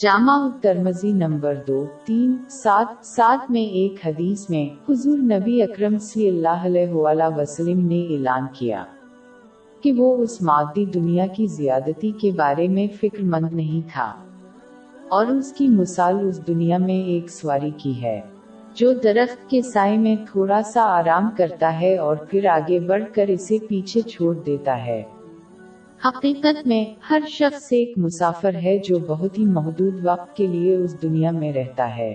جامع ترمزی number دو، تین، سات سات میں ایک حدیث میں حضور نبی اکرم صلی اللہ علیہ وسلم نے اعلان کیا کہ وہ اس مادی دنیا کی زیادتی کے بارے میں فکر مند نہیں تھا اور اس کی مثال اس دنیا میں ایک سواری کی ہے، جو درخت کے سائے میں تھوڑا سا آرام کرتا ہے اور پھر آگے بڑھ کر اسے پیچھے چھوڑ دیتا ہے۔ حقیقت میں، ہر شخص ایک مسافر ہے جو بہت ہی محدود وقت کے لیے اس دنیا میں رہتا ہے۔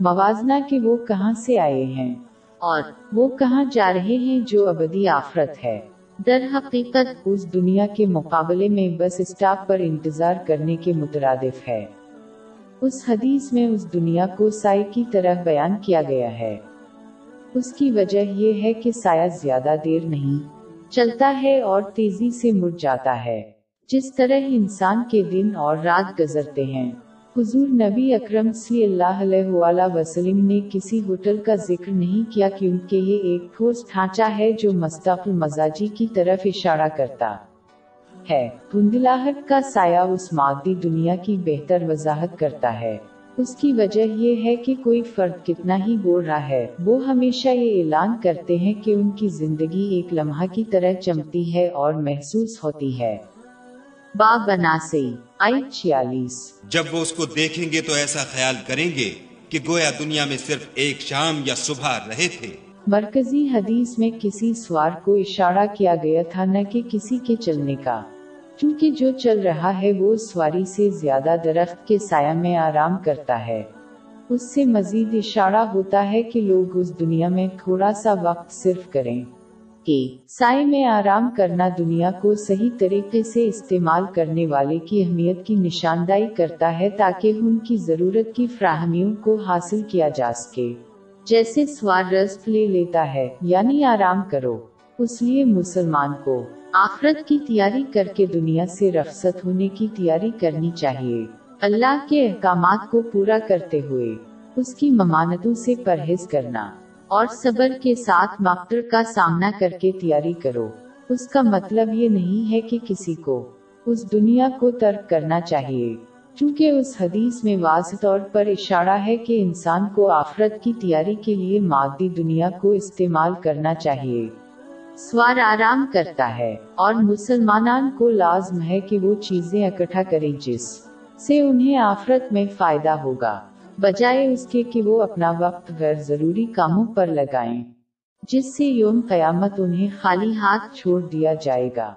موازنہ کہ وہ کہاں سے آئے ہیں؟ اور وہ کہاں جا رہے ہیں جو ابدی آفرت ہے؟ در حقیقت، اس دنیا کے مقابلے میں بس اسٹاپ پر انتظار کرنے کے مترادف ہے۔ اس حدیث میں اس دنیا کو سائے کی طرح بیان کیا گیا ہے۔ اس کی وجہ یہ ہے کہ سایہ زیادہ دیر نہیں۔ چلتا ہے اور تیزی سے مڑ جاتا ہے۔ جس طرح انسان کے دن اور رات گزرتے ہیں۔ حضور نبی اکرم صلی اللہ علیہ وآلہ وسلم نے کسی ہوٹل کا ذکر نہیں کیا کیونکہ یہ ایک ٹھوس ڈھانچہ ہے جو مستقل مزاجی کی طرف اشارہ کرتا ہے۔ دھندلاہٹ کا سایہ اس مادی دنیا کی بہتر وضاحت کرتا ہے۔ اس کی وجہ یہ ہے کہ کوئی فرد کتنا ہی بول رہا ہے وہ ہمیشہ یہ اعلان کرتے ہیں کہ ان کی زندگی ایک لمحہ کی طرح چمتی ہے اور محسوس ہوتی ہے۔ با بناسی آئی چھیالیس۔ جب وہ اس کو دیکھیں گے تو ایسا خیال کریں گے کہ گویا دنیا میں صرف ایک شام یا صبح رہے تھے۔ مرکزی حدیث میں کسی سوار کو اشارہ کیا گیا تھا نہ کہ کسی کے چلنے کا۔ کیونکہ جو چل رہا ہے وہ سواری سے زیادہ درخت کے سایہ میں آرام کرتا ہے۔ اس سے مزید اشارہ ہوتا ہے کہ لوگ اس دنیا میں تھوڑا سا وقت صرف کریں کہ سائے میں آرام کرنا دنیا کو صحیح طریقے سے استعمال کرنے والے کی اہمیت کی نشاندہی کرتا ہے تاکہ ان کی ضرورت کی فراہمیوں کو حاصل کیا جا سکے۔ جیسے سوار رسپ لے لیتا ہے یعنی آرام کرو۔ اس لیے مسلمان کو آخرت کی تیاری کر کے دنیا سے رخصت ہونے کی تیاری کرنی چاہیے۔ اللہ کے احکامات کو پورا کرتے ہوئے اس کی ممانتوں سے پرہیز کرنا اور صبر کے ساتھ مقدر کا سامنا کر کے تیاری کرو۔ اس کا مطلب یہ نہیں ہے کہ کسی کو اس دنیا کو ترک کرنا چاہیے۔ چونکہ اس حدیث میں واضح طور پر اشارہ ہے کہ انسان کو آفرت کی تیاری کے لیے مادی دنیا کو استعمال کرنا چاہیے۔ سوار آرام کرتا ہے اور مسلمانان کو لازم ہے کہ وہ چیزیں اکٹھا کریں جس سے انہیں آفرت میں فائدہ ہوگا۔ بجائے اس کے کہ وہ اپنا وقت غیر ضروری کاموں پر لگائیں، جس سے یوم قیامت انہیں خالی ہاتھ چھوڑ دیا جائے گا۔